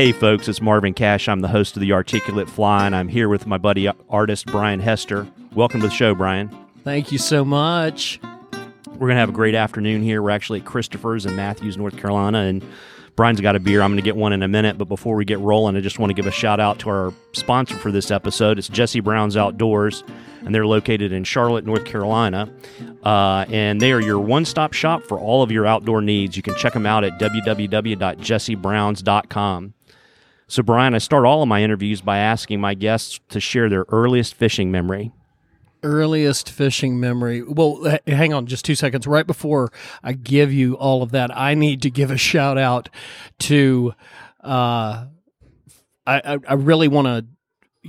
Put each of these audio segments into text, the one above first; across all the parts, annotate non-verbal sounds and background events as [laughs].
Hey, folks, it's Marvin Cash. I'm the host of The Articulate Fly, and I'm here with my buddy artist Brian Hester. Welcome to the show, Brian. Thank you so much. We're going to have a great afternoon here. We're actually at Christopher's in Matthews, North Carolina, and Brian's got a beer. I'm going to get one in a minute, but before we get rolling, I just want to give a shout out to our sponsor for this episode. It's Jesse Brown's Outdoors, and they're located in Charlotte, North Carolina. Uh, and they are your one stop shop for all of your outdoor needs. You can check them out at www.jessebrowns.com. So, Brian, I start all of my interviews by asking my guests to share their earliest fishing memory. Earliest fishing memory. Well, hang on just two seconds. Right before I give you all of that, I need to give a shout out to. Uh, I, I really want to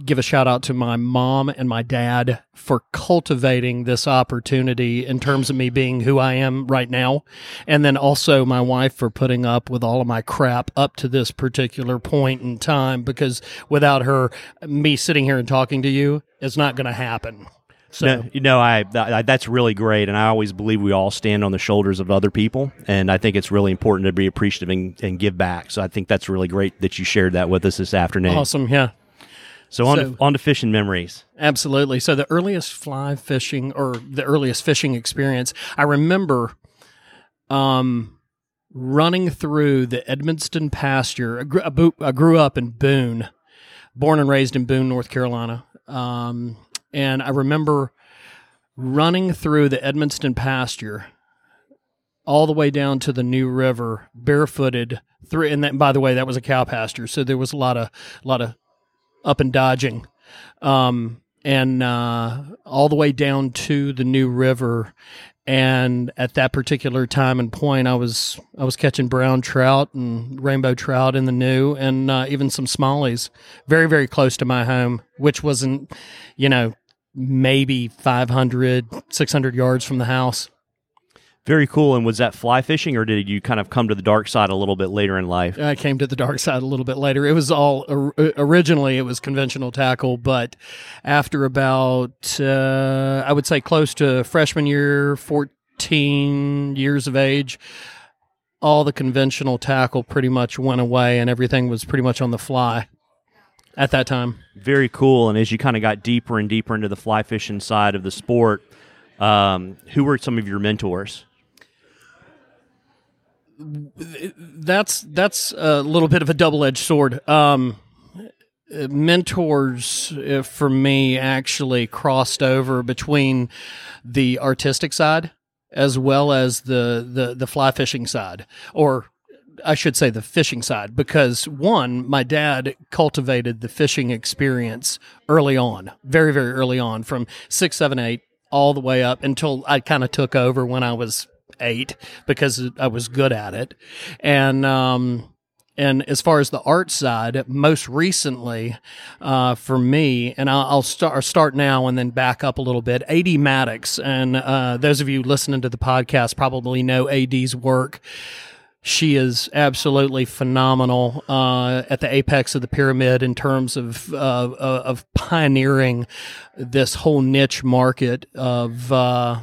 give a shout out to my mom and my dad for cultivating this opportunity in terms of me being who I am right now. And then also my wife for putting up with all of my crap up to this particular point in time because without her, me sitting here and talking to you is not going to happen. So, no, you know, I, I, that's really great, and I always believe we all stand on the shoulders of other people, and I think it's really important to be appreciative and, and give back. So I think that's really great that you shared that with us this afternoon. Awesome, yeah. So on, so, to, on to fishing memories. Absolutely. So the earliest fly fishing or the earliest fishing experience, I remember um, running through the Edmonston pasture. I grew, I grew, up in Boone, born and raised in Boone, North Carolina. Um, and I remember running through the Edmonston pasture all the way down to the New River, barefooted through. And that, by the way, that was a cow pasture, so there was a lot of a lot of up and dodging. Um, and uh, all the way down to the New River. And at that particular time and point, I was I was catching brown trout and rainbow trout in the new, and uh, even some smallies, very very close to my home, which wasn't, you know, maybe 500, 600 yards from the house. Very cool. And was that fly fishing, or did you kind of come to the dark side a little bit later in life? I came to the dark side a little bit later. It was all originally it was conventional tackle, but after about uh, I would say close to freshman year, fourteen years of age, all the conventional tackle pretty much went away, and everything was pretty much on the fly at that time. Very cool. And as you kind of got deeper and deeper into the fly fishing side of the sport, um, who were some of your mentors? That's that's a little bit of a double edged sword. Um, mentors uh, for me actually crossed over between the artistic side as well as the the the fly fishing side, or I should say the fishing side, because one, my dad cultivated the fishing experience early on, very very early on, from six, seven, eight, all the way up until I kind of took over when I was eight because I was good at it. And, um, and as far as the art side, most recently uh, for me, and I'll, I'll, start start now and then back up a little bit. AD Maddox, and uh, those of you listening to the podcast probably know AD's work. She is absolutely phenomenal uh, at the apex of the pyramid in terms of uh, of pioneering this whole niche market of uh,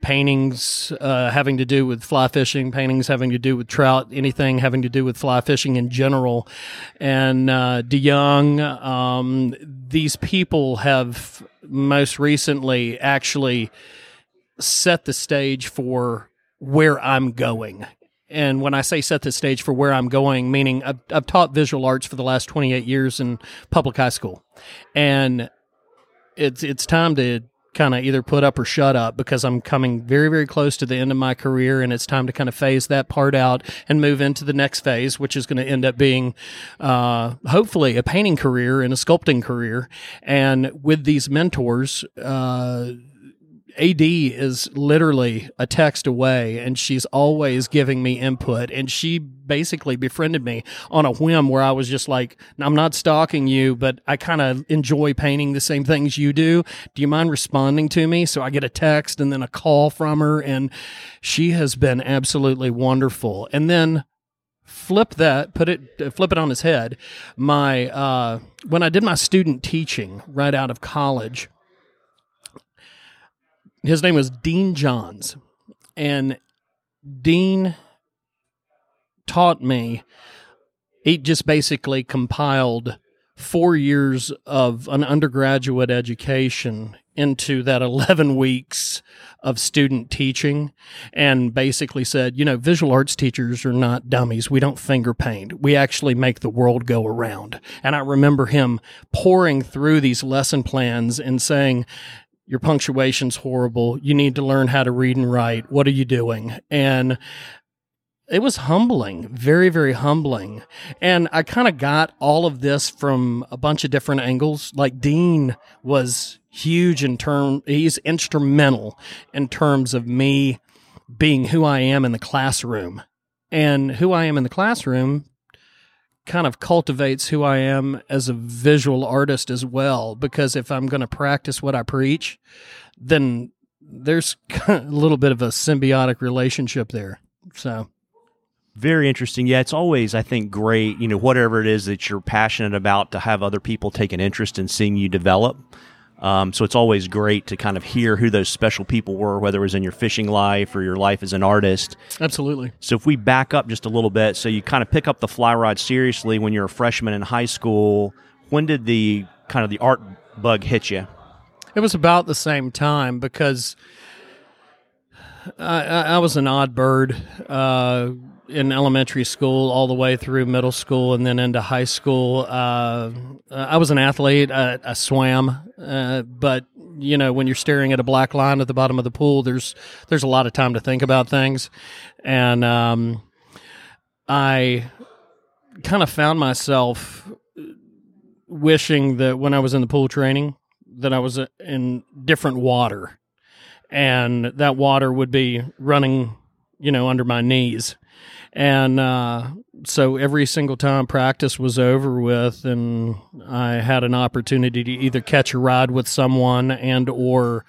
paintings uh, having to do with fly fishing, paintings having to do with trout, anything having to do with fly fishing in general. And uh, DeYoung, um, these people have most recently actually set the stage for where I'm going. And when I say set the stage for where I'm going, meaning I've, I've taught visual arts for the last 28 years in public high school. And it's it's time to kind of either put up or shut up because I'm coming very, very close to the end of my career and it's time to kind of phase that part out and move into the next phase, which is going to end up being, uh, hopefully a painting career and a sculpting career. And with these mentors, uh, AD is literally a text away and she's always giving me input. And she basically befriended me on a whim where I was just like I'm not stalking you but I kind of enjoy painting the same things you do. Do you mind responding to me? So I get a text and then a call from her and she has been absolutely wonderful. And then flip that put it flip it on his head. My uh when I did my student teaching right out of college his name was Dean Johns, and Dean taught me he just basically compiled four years of an undergraduate education into that [laughs] 11 weeks of student teaching and basically said, you know, visual arts teachers are not dummies. We don't finger paint. We actually make the world go around. And I remember him pouring through these lesson plans and saying, your punctuation's horrible. You need to learn how to read and write. What are you doing? And it was humbling, very, very humbling. And I kind of got all of this from a bunch of different angles. Like Dean was huge in term, he's instrumental in terms of me being who I am in the classroom. And who I am in the classroom kind of cultivates who I am as a visual artist as well. Because if I'm going to practice what I preach, then there's [laughs] a little bit of a symbiotic relationship there. So very interesting. Yeah, it's always, I think, great, you know, whatever it is that you're passionate about to have other people take an interest in seeing you develop. Um, so it's always great to kind of hear who those special people were, whether it was in your fishing life or your life as an artist. Absolutely. So if we back up just a little bit, so you kind of pick up the fly rod seriously when you're a freshman in high school. When did the kind of the art bug hit you? It was about the same time because I, I was an odd bird. Uh, in elementary school all the way through middle school and then into high school. Uh, I was an athlete. I, I swam, uh, but you know when you're staring at a black line at the bottom of the pool, there's there's a lot of time to think about things, and um, I kind of found myself wishing that when I was in the pool training that I was in different water, and that water would be running, you know, under my knees and uh, so every single time practice was over with, and I had an opportunity to either catch a ride with someone and or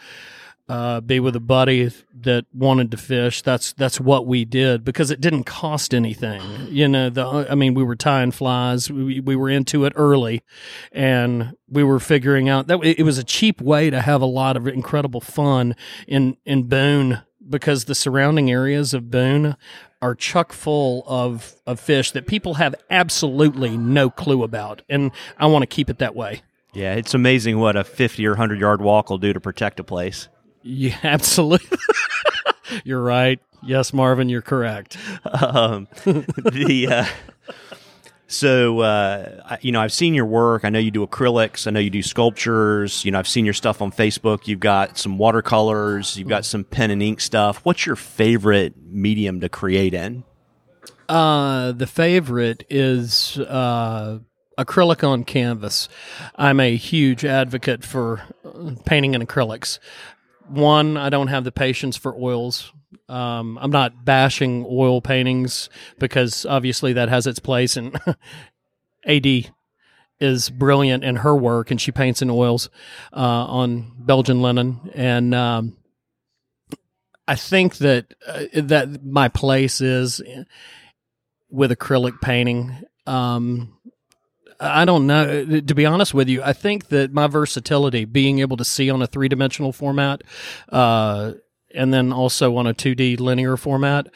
uh, be with a buddy that wanted to fish. That's that's what we did because it didn't cost anything. You know, the I mean, we were tying flies. We, we were into it early, and we were figuring out that it was a cheap way to have a lot of incredible fun in in Boone because the surrounding areas of Boone are chuck full of, of fish that people have absolutely no clue about. And I want to keep it that way. Yeah, it's amazing what a 50 or 100 yard walk will do to protect a place. Yeah, [laughs] absolutely. [laughs] you're right. Yes, Marvin, you're correct. Um, [laughs] the uh, so, uh, you know, I've seen your work. I know you do acrylics. I know you do sculptures. You know, I've seen your stuff on Facebook. You've got some watercolors. You've got some pen and ink stuff. What's your favorite medium to create in? Uh, the favorite is uh, acrylic on canvas. I'm a huge advocate for painting in acrylics. One, I don't have the patience for oils. Um, I'm not bashing oil paintings because obviously that has its place, and [laughs] AD is brilliant in her work, and she paints in oils uh, on Belgian linen, and um, I think that uh, that my place is with acrylic painting. Um, I don't know. To be honest with you, I think that my versatility, being able to see on a three dimensional format, uh, and then also on a 2D linear format,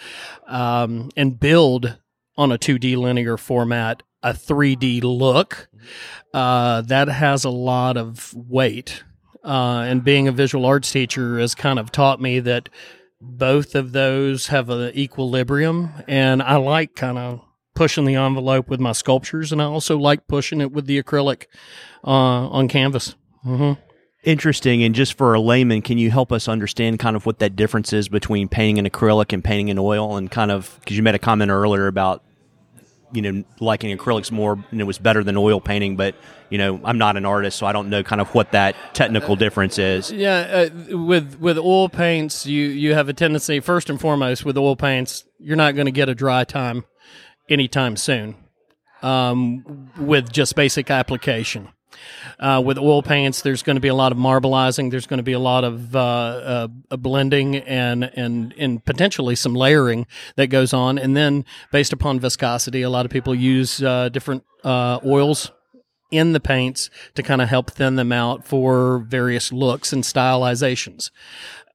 um, and build on a 2D linear format a 3D look. Uh, that has a lot of weight. Uh, and being a visual arts teacher has kind of taught me that both of those have an equilibrium. And I like kind of pushing the envelope with my sculptures, and I also like pushing it with the acrylic uh, on canvas. Mm-hmm interesting. And just for a layman, can you help us understand kind of what that difference is between painting in acrylic and painting in oil? And kind of because you made a comment earlier about you know liking acrylics more and it was better than oil painting but you know i'm not an artist so i don't know kind of what that technical difference is yeah uh, with with oil paints you you have a tendency first and foremost with oil paints you're not going to get a dry time anytime soon um, with just basic application uh, with oil paints, there's going to be a lot of marbleizing. There's going to be a lot of uh, uh, blending and, and and potentially some layering that goes on. And then, based upon viscosity, a lot of people use uh, different uh, oils in the paints to kind of help thin them out for various looks and stylizations.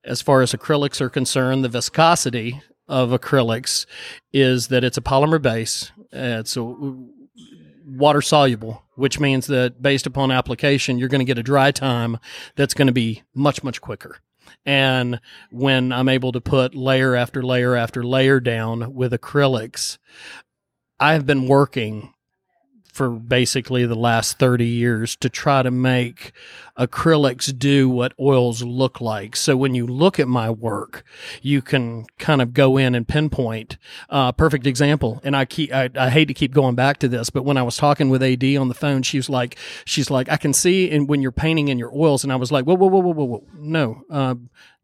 As far as acrylics are concerned, the viscosity of acrylics is that it's a polymer base. Uh, it's a water soluble, which means that based upon application, you're going to get a dry time that's going to be much, much quicker. And when I'm able to put layer after layer after layer down with acrylics, I've been working for basically the last 30 years to try to make acrylics do what oils look like. So when you look at my work, you can kind of go in and pinpoint. Uh, perfect example. And I keep, I, I hate to keep going back to this, but when I was talking with AD on the phone, she was like, she's like, I can see in when you're painting in your oils. And I was like, whoa, whoa, whoa, whoa, whoa, whoa. No, uh,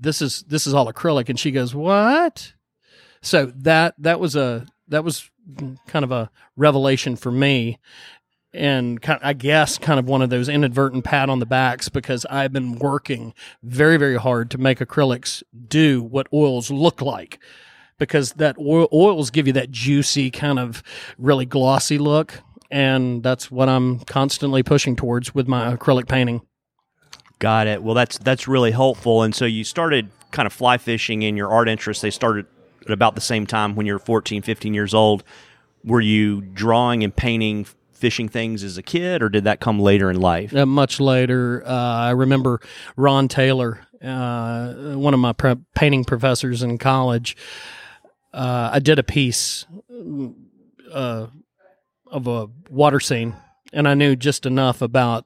this is, this is all acrylic. And she goes, what? So that, that was a, that was kind of a revelation for me and kind of, I guess kind of one of those inadvertent pat on the backs because I've been working very very hard to make acrylics do what oils look like because that oil, oils give you that juicy kind of really glossy look and that's what I'm constantly pushing towards with my acrylic painting. Got it. Well, that's that's really helpful. And so you started kind of fly fishing in your art interests. They started at about the same time when you were 14, 15 years old. Were you drawing and painting fishing things as a kid, or did that come later in life? Uh, much later. Uh, I remember Ron Taylor, uh, one of my pre- painting professors in college. Uh, I did a piece uh, of a water scene, and I knew just enough about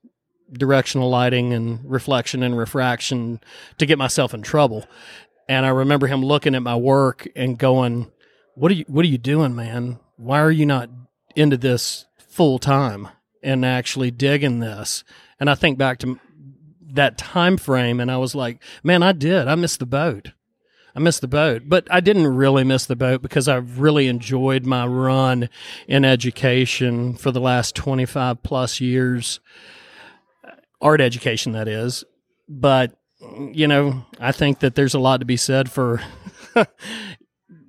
directional lighting and reflection and refraction to get myself in trouble. And I remember him looking at my work and going, "What are you? What are you doing, man? Why are you not into this full time and actually digging this. And I think back to that time frame and I was like, man, I did. I missed the boat. I missed the boat, but I didn't really miss the boat because I've really enjoyed my run in education for the last 25 plus years. Art education, that is. But, you know, I think that there's a lot to be said for, [laughs]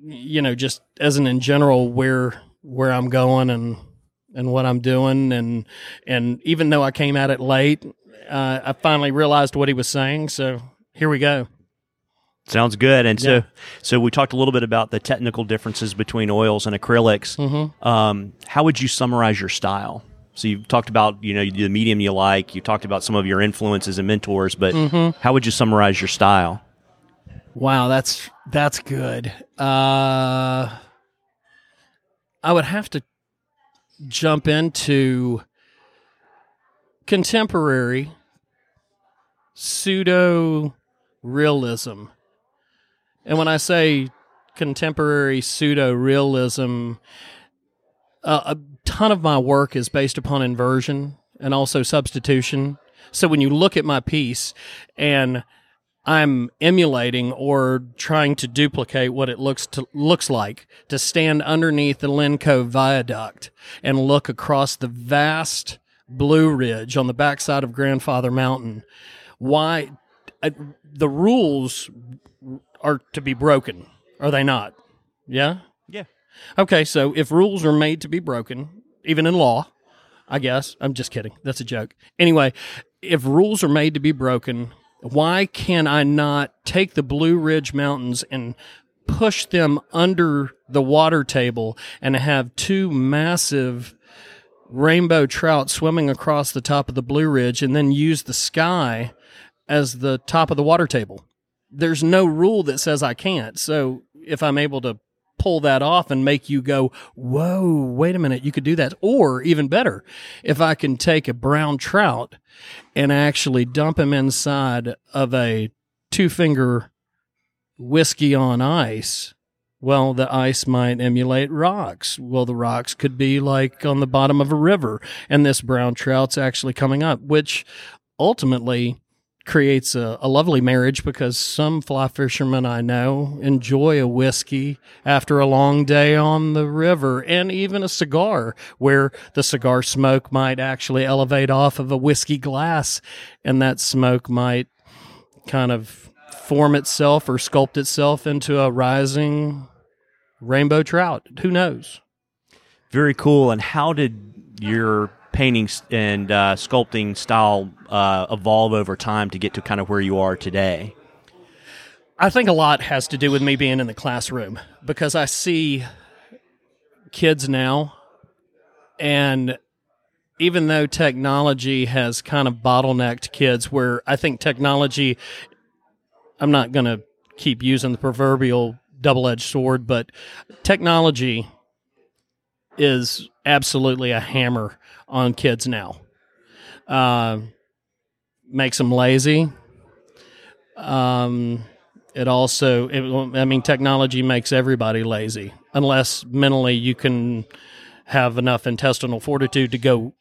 you know, just as an in general, where, where I'm going and and what I'm doing, and and even though I came at it late, uh, I finally realized what he was saying. So here we go. Sounds good. And so, so we talked a little bit about the technical differences between oils and acrylics. Mm-hmm. Um, how would you summarize your style? So you've talked about you know the medium you like. You talked about some of your influences and mentors, but mm-hmm. how would you summarize your style? Wow, that's that's good. Uh, I would have to jump into contemporary pseudo realism. And when I say contemporary pseudo realism, uh, a ton of my work is based upon inversion and also substitution. So when you look at my piece and I'm emulating or trying to duplicate what it looks to looks like to stand underneath the Linn Cove Viaduct and look across the vast Blue Ridge on the backside of Grandfather Mountain. Why uh, the rules are to be broken, are they not? Yeah? Yeah. Okay, so if rules are made to be broken, even in law, I guess, I'm just kidding. That's a joke. Anyway, if rules are made to be broken, why can I not take the Blue Ridge Mountains and push them under the water table and have two massive rainbow trout swimming across the top of the Blue Ridge and then use the sky as the top of the water table? There's no rule that says I can't. So if I'm able to pull that off and make you go, whoa, wait a minute, you could do that. Or even better, if I can take a brown trout and actually dump him inside of a two finger whiskey on ice, well, the ice might emulate rocks. Well, the rocks could be like on the bottom of a river, and this brown trout's actually coming up, which ultimately creates a, a, lovely marriage because some fly fishermen I know enjoy a whiskey after a long day on the river and even a cigar where the cigar smoke might actually elevate off of a whiskey glass and that smoke might kind of form itself or sculpt itself into a rising rainbow trout. Who knows? Very cool. And how did your painting and uh, sculpting style uh, evolve over time to get to kind of where you are today? I think a lot has to do with me being in the classroom because I see kids now and even though technology has kind of bottlenecked kids, where I think technology, I'm not going to keep using the proverbial double edged sword, but technology is absolutely a hammer on kids now. Uh, makes them lazy. Um, it also, it, I mean, technology makes everybody lazy unless mentally you can have enough intestinal fortitude to go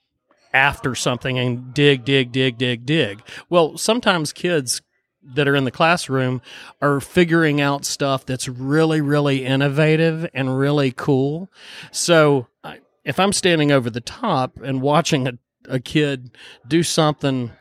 after something and dig, dig, dig, dig, dig. Well, sometimes kids that are in the classroom are figuring out stuff that's really, really innovative and really cool. So if I'm standing over the top and watching a, a kid do something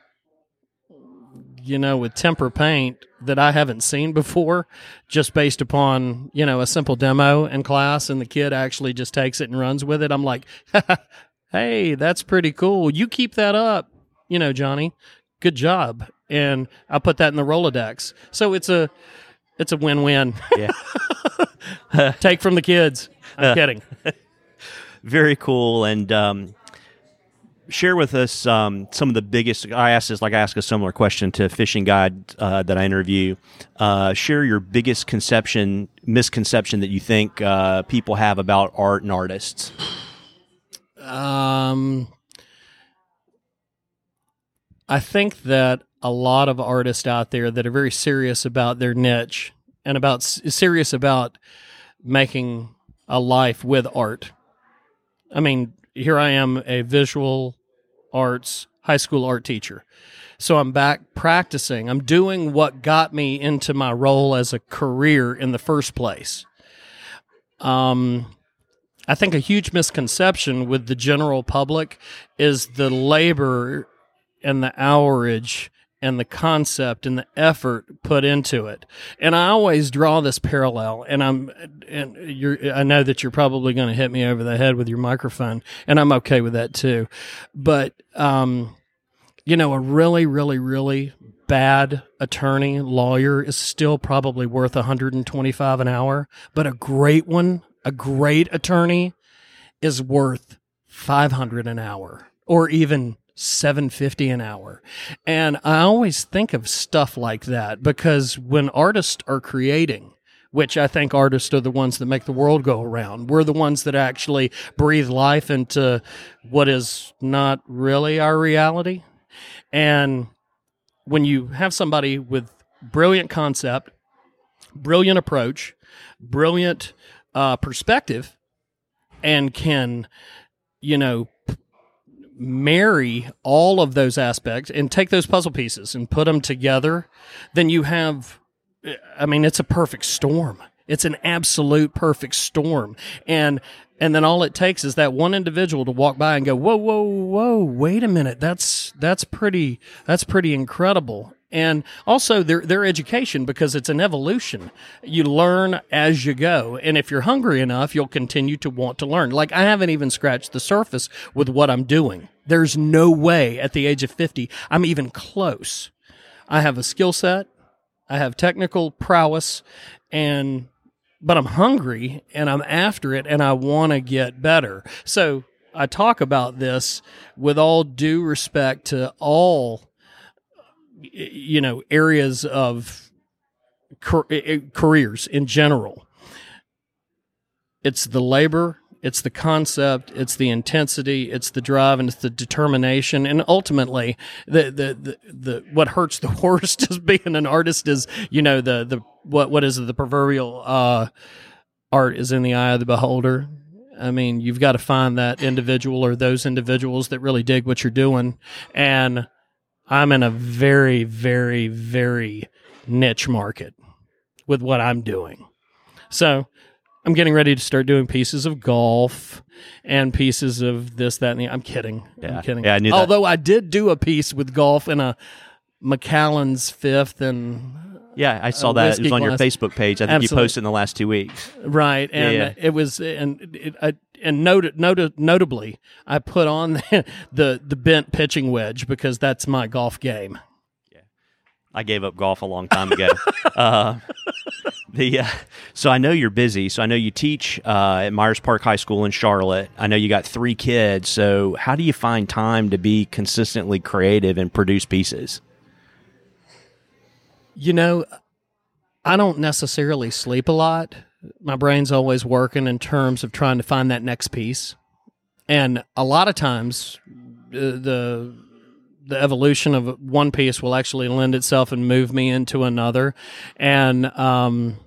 you know, with tempera paint that I haven't seen before, just based upon, you know, a simple demo in class and the kid actually just takes it and runs with it. I'm like, [laughs] hey, that's pretty cool. You keep that up, you know, Johnny. Good job. And I put that in the Rolodex. So it's a it's a win win. Yeah. [laughs] Take from the kids. I'm [laughs] kidding. Very cool. And um, share with us um, some of the biggest. I asked this like I ask a similar question to a fishing guide uh, that I interview. Uh, share your biggest conception, misconception that you think uh, people have about art and artists. Um, I think that a lot of artists out there that are very serious about their niche and about serious about making a life with art. I mean, here I am, a visual arts high school art teacher. So I'm back practicing. I'm doing what got me into my role as a career in the first place. Um, I think a huge misconception with the general public is the labor and the hourage and the concept and the effort put into it. And I always draw this parallel and I'm and you're I know that you're probably going to hit me over the head with your microphone and I'm okay with that too. But um you know, a really really really bad attorney, lawyer is still probably worth 125 an hour, but a great one, a great attorney is worth 500 an hour or even 750 an hour. And I always think of stuff like that because when artists are creating, which I think artists are the ones that make the world go around. We're the ones that actually breathe life into what is not really our reality. And when you have somebody with brilliant concept, brilliant approach, brilliant uh, perspective, and can, you know, marry all of those aspects and take those puzzle pieces and put them together, then you have, I mean, it's a perfect storm. It's an absolute perfect storm. And and then all it takes is that one individual to walk by and go, "Whoa, whoa, whoa! Wait a minute. That's that's pretty that's pretty incredible." And also their their education because it's an evolution. You learn as you go, and if you're hungry enough, you'll continue to want to learn. Like I haven't even scratched the surface with what I'm doing. There's no way at the age of 50 I'm even close. I have a skill set, I have technical prowess, and but I'm hungry and I'm after it and I want to get better. So I talk about this with all due respect to all you know areas of careers in general. It's the labor it's the concept it's the intensity it's the drive and it's the determination. And ultimately the the the, the what hurts the [laughs] worst as being an artist is you know the the what what is it, the proverbial uh art is in the eye of the beholder. I mean, you've got to find that individual or those individuals that really dig what you're doing. And I'm in a very, very, very niche market with what I'm doing. So I'm getting ready to start doing pieces of golf and pieces of this, that, and the. I'm kidding. Yeah. I'm kidding. Yeah, I knew that. Although I did do a piece with golf in a Macallan's fifth and yeah, I saw that. It was on your. Facebook page. I think Absolutely. you posted in the last two weeks. right, and yeah. it was and it, I, and noted, noted, notably, I put on [laughs] the, the the bent pitching wedge because that's my golf game. Yeah, I gave up golf a long time ago. [laughs] uh, The uh, so I know you're busy. So I know you teach uh, at Myers Park High School in Charlotte. I know you got three kids. So how do you find time to be consistently creative and produce pieces? You know, I don't necessarily sleep a lot. My brain's always working in terms of trying to find that next piece, and a lot of times, uh, the the evolution of one piece will actually lend itself and move me into another, and um,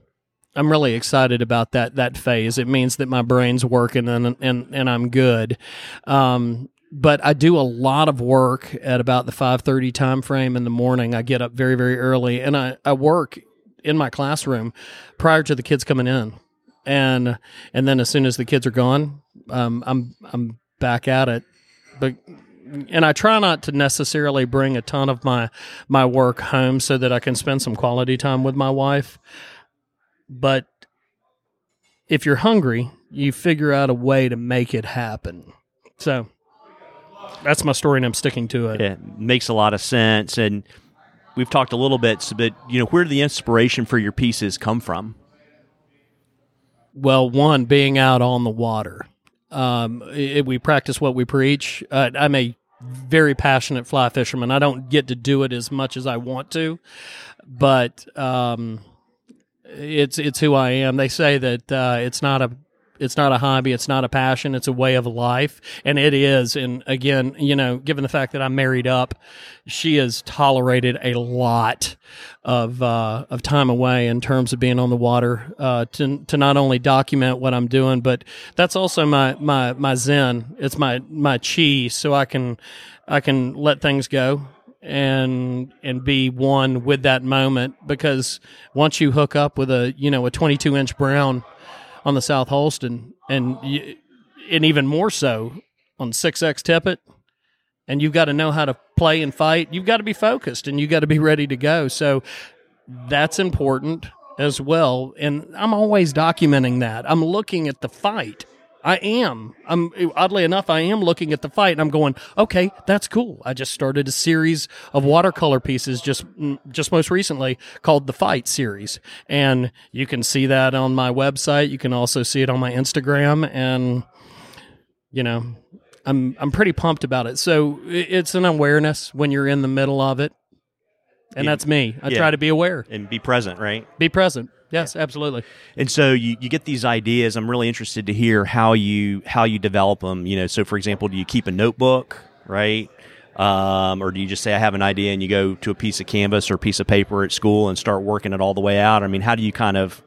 I'm really excited about that that phase. It means that my brain's working and and and I'm good. Um, but I do a lot of work at about the 5:30 time frame in the morning. I get up very very early and I I work in my classroom prior to the kids coming in. And and then as soon as the kids are gone, um, I'm I'm back at it. But and I try not to necessarily bring a ton of my my work home so that I can spend some quality time with my wife. But if you're hungry, you figure out a way to make it happen. So that's my story, and I'm sticking to it. It makes a lot of sense, and we've talked a little bit, but you know, where do the inspiration for your pieces come from? Well, one being out on the water. Um, it, we practice what we preach. Uh, I'm a very passionate fly fisherman. I don't get to do it as much as I want to, but um, it's it's who I am. They say that uh, it's not a it's not a hobby, it's not a passion, it's a way of life, and it is. And again, you know, given the fact that I'm married up, she has tolerated a lot of uh, of time away in terms of being on the water uh, to to not only document what I'm doing, but that's also my my my zen. It's my my chi, so I can I can let things go and and be one with that moment because once you hook up with a you know a 22 inch brown on the South Holston, and and even more so on six X Tippet. And you've got to know how to play and fight. You've got to be focused, and you've got to be ready to go. So that's important as well. And I'm always documenting that. I'm looking at the fight I am. I'm oddly enough, I am looking at the fight and I'm going, okay, that's cool. I just started a series of watercolor pieces just mm, just most recently called the Fight series, and you can see that on my website. You can also see it on my Instagram, and you know, I'm I'm pretty pumped about it. So it's an awareness when you're in the middle of it, and that's me. I yeah. try to be aware and be present, right? Be present. Yes, absolutely. And so you, you get these ideas. I'm really interested to hear how you how you develop them. You know, so for example, do you keep a notebook, right? Um, or do you just say I have an idea and you go to a piece of canvas or a piece of paper at school and start working it all the way out? I mean, how do you kind of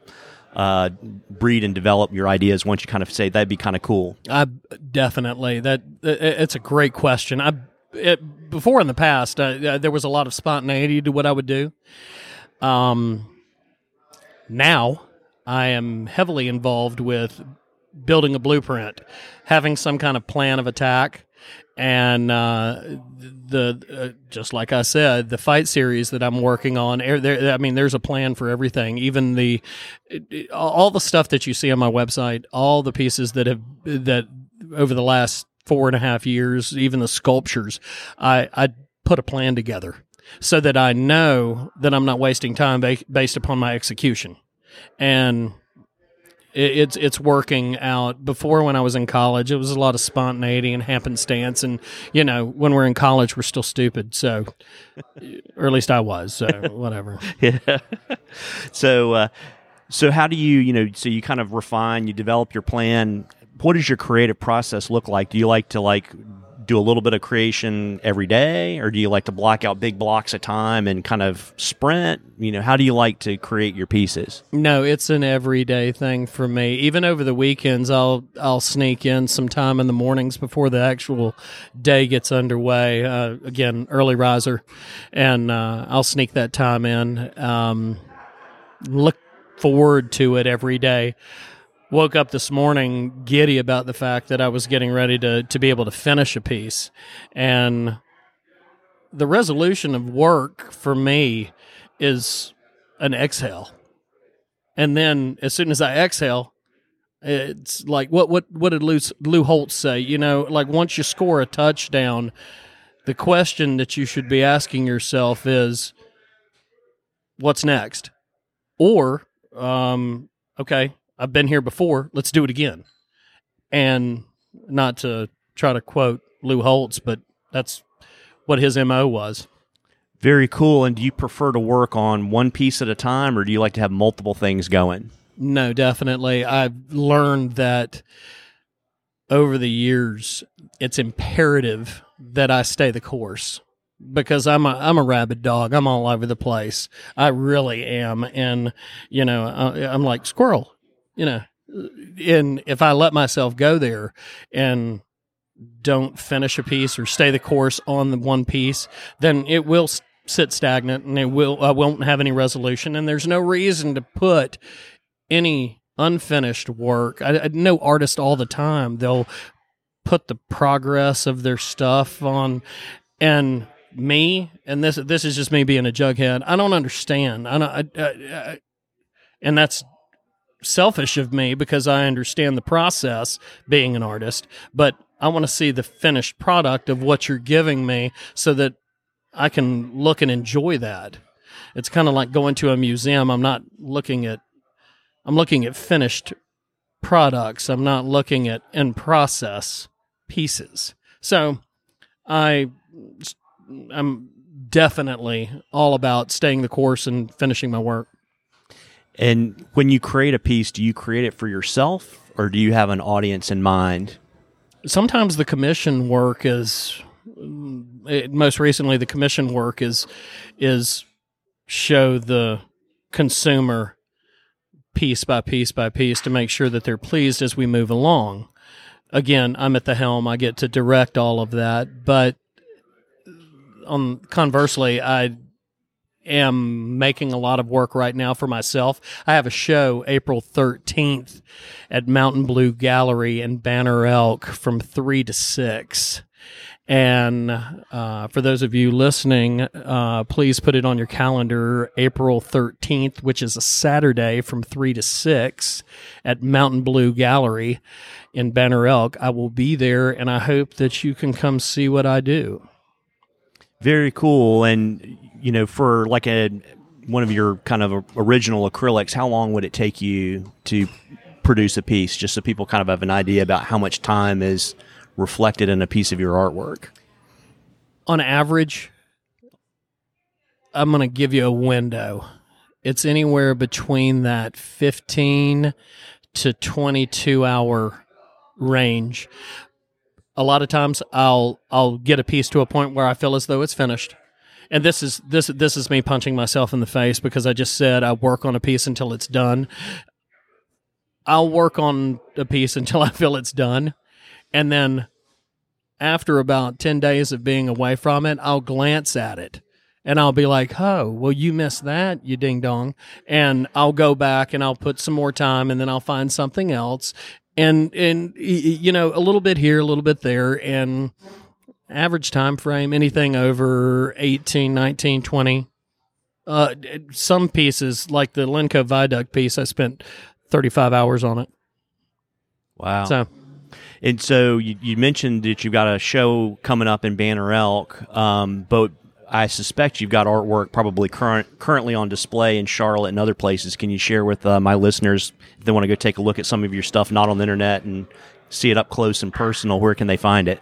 uh, breed and develop your ideas once you kind of say that'd be kind of cool? I definitely that it's a great question. I it, before in the past uh, there was a lot of spontaneity to what I would do. Um, now, I am heavily involved with building a blueprint, having some kind of plan of attack, and uh, the uh, just like I said, the fight series that I'm working on. There, I mean, there's a plan for everything. Even the all the stuff that you see on my website, all the pieces that have that over the last four and a half years, even the sculptures, I I put a plan together so that I know that I'm not wasting time ba- based upon my execution. And it, it's it's working out. Before, when I was in college, it was a lot of spontaneity and happenstance, and you know, when we're in college, we're still stupid. So, or at least I was. So, [laughs] whatever. yeah. So, uh, so how do you, you know, so you kind of refine, you develop your plan. What does your creative process look like? Do you like to like do a little bit of creation every day, or do you like to block out big blocks of time and kind of sprint? You know, how do you like to create your pieces? No, it's an everyday thing for me. Even over the weekends, I'll I'll sneak in some time in the mornings before the actual day gets underway. Uh, again, early riser, and uh, I'll sneak that time in. Um, look forward to it every day woke up this morning giddy about the fact that I was getting ready to to be able to finish a piece and the resolution of work for me is an exhale. And then as soon as I exhale, it's like what what what did Lou, Lou Holtz say? You know, like once you score a touchdown, the question that you should be asking yourself is, what's next? Or um, okay, I've been here before. Let's do it again. And not to try to quote Lou Holtz, but that's what his MO was. Very cool. And do you prefer to work on one piece at a time or do you like to have multiple things going? No, definitely. I've learned that over the years, it's imperative that I stay the course because I'm a I'm a rabid dog. I'm all over the place. I really am, and you know I, I'm like squirrel. You know, and if I let myself go there and don't finish a piece or stay the course on the one piece, then it will sit stagnant and it will I won't have any resolution. And there's no reason to put any unfinished work. I, I know artists all the time. They'll put the progress of their stuff on and me and this this is just me being a jughead i don't understand i don't I, I, and that's selfish of me because i understand the process being an artist but i want to see the finished product of what you're giving me so that i can look and enjoy that. It's kind of like going to a museum. I'm not looking at i'm looking at finished products. I'm not looking at in process pieces. So i I'm definitely all about staying the course and finishing my work. And when you create a piece, do you create it for yourself or do you have an audience in mind? Sometimes the commission work is eh, most recently the commission work is is show the consumer piece by piece by piece to make sure that they're pleased as we move along. Again, I'm at the helm. I get to direct all of that, but on conversely, I am making a lot of work right now for myself. I have a show April 13th at Mountain Blue Gallery in Banner Elk from 3 to 6. And uh, for those of you listening, uh, please put it on your calendar April 13th, which is a Saturday from 3 to 6 at Mountain Blue Gallery in Banner Elk. I will be there and I hope that you can come see what I do. Very cool. And you know, for like a one of your kind of original acrylics, how long would it take you to produce a piece? Just so people kind of have an idea about how much time is reflected in a piece of your artwork. On average, I'm going to give you a window. It's anywhere between that 15 to 22 hour range a lot of times I'll I'll get a piece to a point where I feel as though it's finished. And this is this this is me punching myself in the face because I just said I work on a piece until it's done. I'll work on a piece until [laughs] I feel it's done. And then after about 10 days of being away from it, I'll glance at it and I'll be like, "Oh, well, you missed that, you ding dong," and I'll go back and I'll put some more time, and then I'll find something else, and and you know a little bit here a little bit there and average time frame anything over 18 19 20 uh, some pieces like the Linn Cove viaduct piece i spent 35 hours on it. Wow. So. And so you, you mentioned that you've got a show coming up in banner elk um, but I suspect you've got artwork probably current, currently on display in Charlotte and other places. Can you share with uh, my listeners if they want to go take a look at some of your stuff, not on the internet, and see it up close and personal? Where can they find it?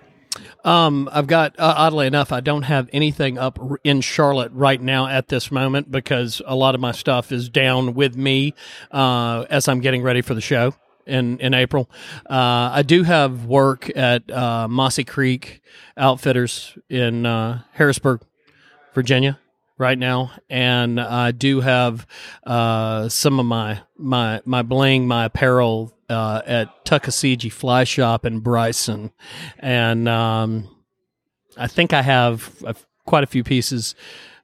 Um, I've got uh, oddly enough, I don't have anything up in Charlotte right now at this moment because a lot of my stuff is down with me uh, as I'm getting ready for the show in in April. Uh, I do have work at uh, Mossy Creek Outfitters in uh, Harrisburg, Virginia right now, and I do have uh, some of my my my bling, my apparel uh, at Tuckaseegee Fly Shop in Bryson, and um, I think I have quite a few pieces,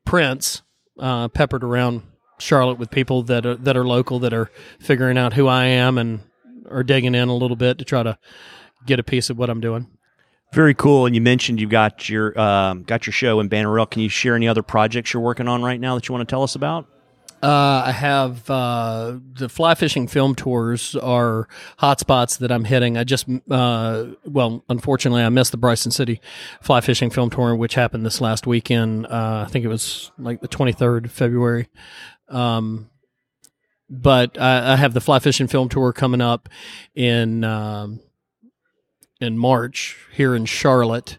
prints uh, peppered around Charlotte with people that are that are local that are figuring out who I am and are digging in a little bit to try to get a piece of what I'm doing. Very cool. And you mentioned you've got your um, got your show in Banner Elk. Can you share any other projects you're working on right now that you want to tell us about? Uh, I have uh, the fly fishing film tours are hotspots that I'm hitting. I just, uh, well, unfortunately, I missed the Bryson City fly fishing film tour, which happened this last weekend. Uh, I think it was like the 23rd of February. Um, but I, I have the fly fishing film tour coming up in um, in March here in Charlotte,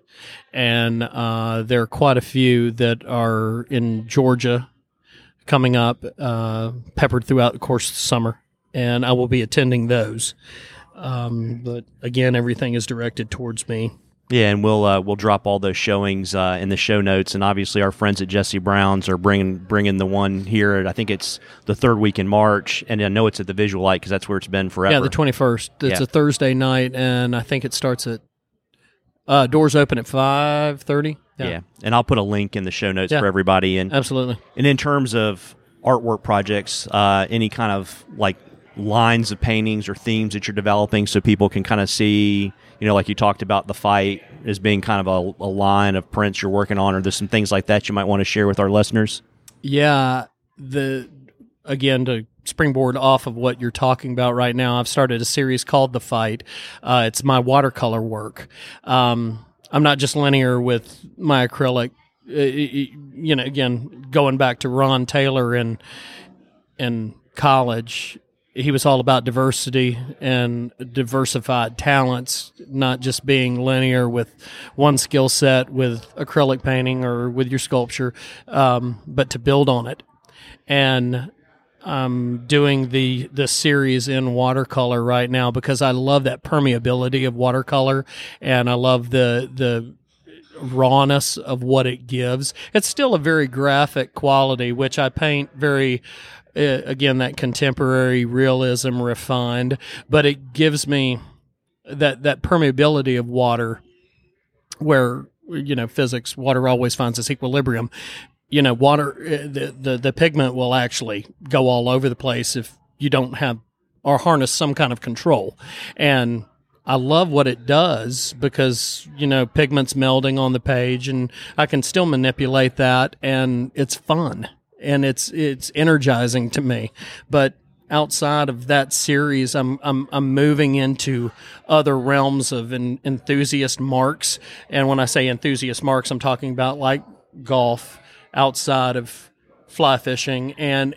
and uh, there are quite a few that are in Georgia coming up, uh, peppered throughout the course of the summer, and I will be attending those. Um, but again, everything is directed towards me. Yeah, and we'll uh, we'll drop all those showings uh, in the show notes, and obviously our friends at Jesse Brown's are bringing bringing the one here. I think it's the third week in March, and I know it's at the Visulite because that's where it's been forever. Yeah, the twenty first. It's Yeah. a Thursday night, and I think it starts at uh, doors open at five thirty. yeah. and I'll put a link in the show notes Yeah. for everybody. And absolutely. and in terms of artwork projects, uh, any kind of like lines of paintings or themes that you're developing, so people can kind of see, you know, like you talked about the fight as being kind of a, a line of prints you're working on, or there's some things like that you might want to share with our listeners. Yeah, the again to springboard off of what you're talking about right now. I've started a series called The Fight. Uh, it's my watercolor work. Um, I'm not just linear with my acrylic. Uh, You know, again, going back to Ron Taylor in in college, he was all about diversity and diversified talents, not just being linear with one skill set with acrylic painting or with your sculpture, um, but to build on it. And I'm doing the the series in watercolor right now because I love that permeability of watercolor, and I love the the rawness of what it gives. It's still a very graphic quality, which I paint very, uh, again, that contemporary realism refined, but it gives me that, that permeability of water where, you know, physics, water always finds its equilibrium. You know, water, uh, the, the, the pigment will actually go all over the place if you don't have or harness some kind of control. And I love what it does because, you know, pigment's melding on the page and I can still manipulate that and it's fun and it's it's energizing to me. But outside of that series, I'm I'm I'm moving into other realms of en- enthusiast marks. And when I say enthusiast marks, I'm talking about like golf outside of fly fishing and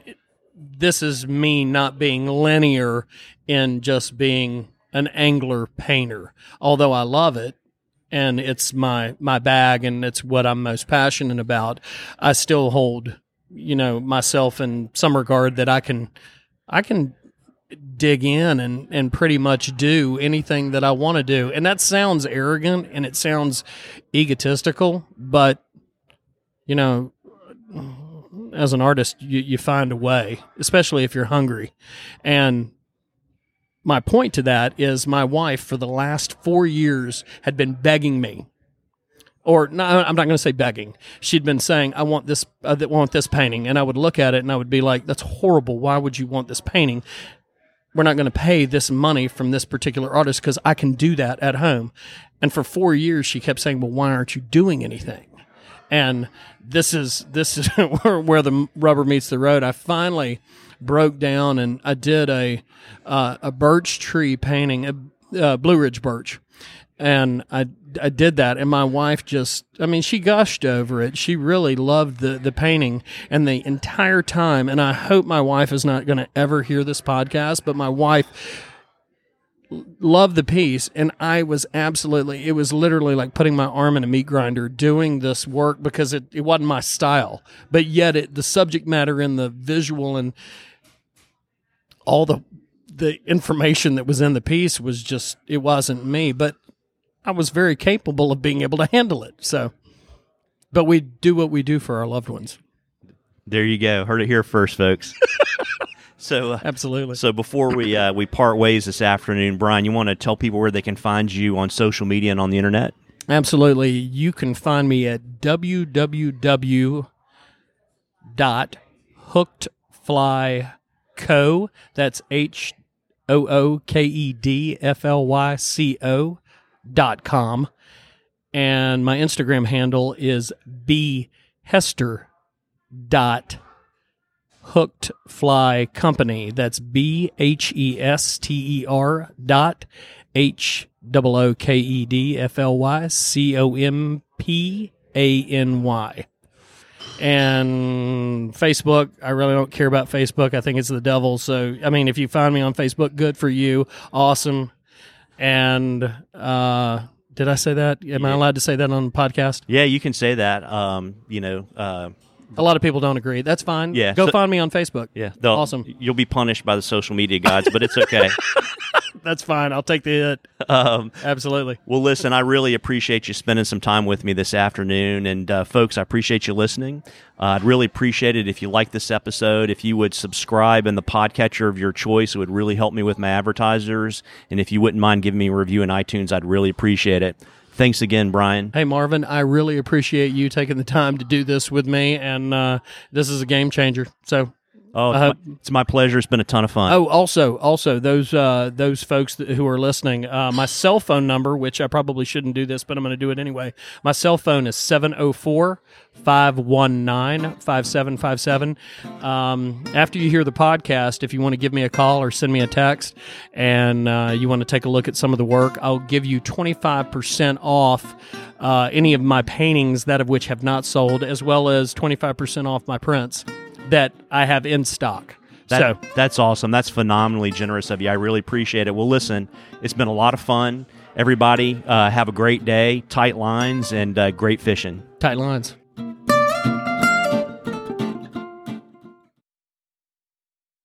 this is me not being linear in just being an angler painter. Although I love it and it's my my bag and it's what I'm most passionate about, I still hold, you know, myself in some regard that I can I can dig in and and pretty much do anything that I want to do. And that sounds arrogant and it sounds egotistical, but you know, as an artist, you, you find a way, especially if you're hungry. And my point to that is my wife, for the last four years, had been begging me. Or no, I'm not going to say begging. She'd been saying, "I want this, I want this painting," and I would look at it and I would be like, "That's horrible. Why would you want this painting? We're not going to pay this money from this particular artist because I can do that at home." And for four years, she kept saying, "Well, why aren't you doing anything?" and this is this is [laughs] where, the rubber meets the road. I finally broke down and I did a uh, a birch tree painting, a uh, Blue Ridge birch, and I I did that, and my wife just I mean she gushed over it. She really loved the the painting, and the entire time. And I hope my wife is not going to ever hear this podcast, but my wife loved the piece and i was absolutely it was literally like putting my arm in a meat grinder doing this work because it, it wasn't my style but yet it the subject matter and the visual and all the the information that was in the piece was just it wasn't me but i was very capable of being able to handle it so but we do what we do for our loved ones There you go. Heard it here first, folks. [laughs] so, uh, absolutely so before we uh, we part ways this afternoon, Brian, you want to tell people where they can find you on social media and on the internet? Absolutely. You can find me at www.hookedflyco. That's H O O K E D F L Y C O com. And my Instagram handle is dot hooked fly company that's b h e s t e r dot h o o k e d f l y c o m p a n y and Facebook. I really don't care about Facebook. I think it's the devil. So, I mean, if you find me on Facebook, good for you. Awesome. And uh, did I say that? Am I allowed to say that on the podcast? Yeah, you can say that. Um, you know, uh, A lot of people don't agree. That's fine. Yeah, Go so- find me on Facebook. yeah, Awesome. You'll be punished by the social media gods, but it's okay. [laughs] That's fine. I'll take the hit. um, Absolutely. Well, listen, I really appreciate you spending some time with me this afternoon. And, uh, folks, I appreciate you listening. Uh, I'd really appreciate it if you like this episode. If you would subscribe in the podcatcher of your choice, it would really help me with my advertisers. And if you wouldn't mind giving me a review in iTunes, I'd really appreciate it. Thanks again, Brian. Hey, Marvin, I really appreciate you taking the time to do this with me. And uh, this is a game changer. So Oh, it's, Uh, my, it's my pleasure. It's been a ton of fun. Oh, also, also those uh, those folks that, who are listening, uh, my cell phone number, which I probably shouldn't do this, but I'm going to do it anyway. My cell phone is 704 519 5757. Um, After you hear the podcast, if you want to give me a call or send me a text and uh, you want to take a look at some of the work, I'll give you 25% off uh, any of my paintings, that of which have not sold, as well as 25% off my prints that I have in stock. That, so that's awesome. That's phenomenally generous of you. I really appreciate it. Well, listen, it's been a lot of fun. Everybody, uh, have a great day, tight lines, and uh, great fishing. tight lines.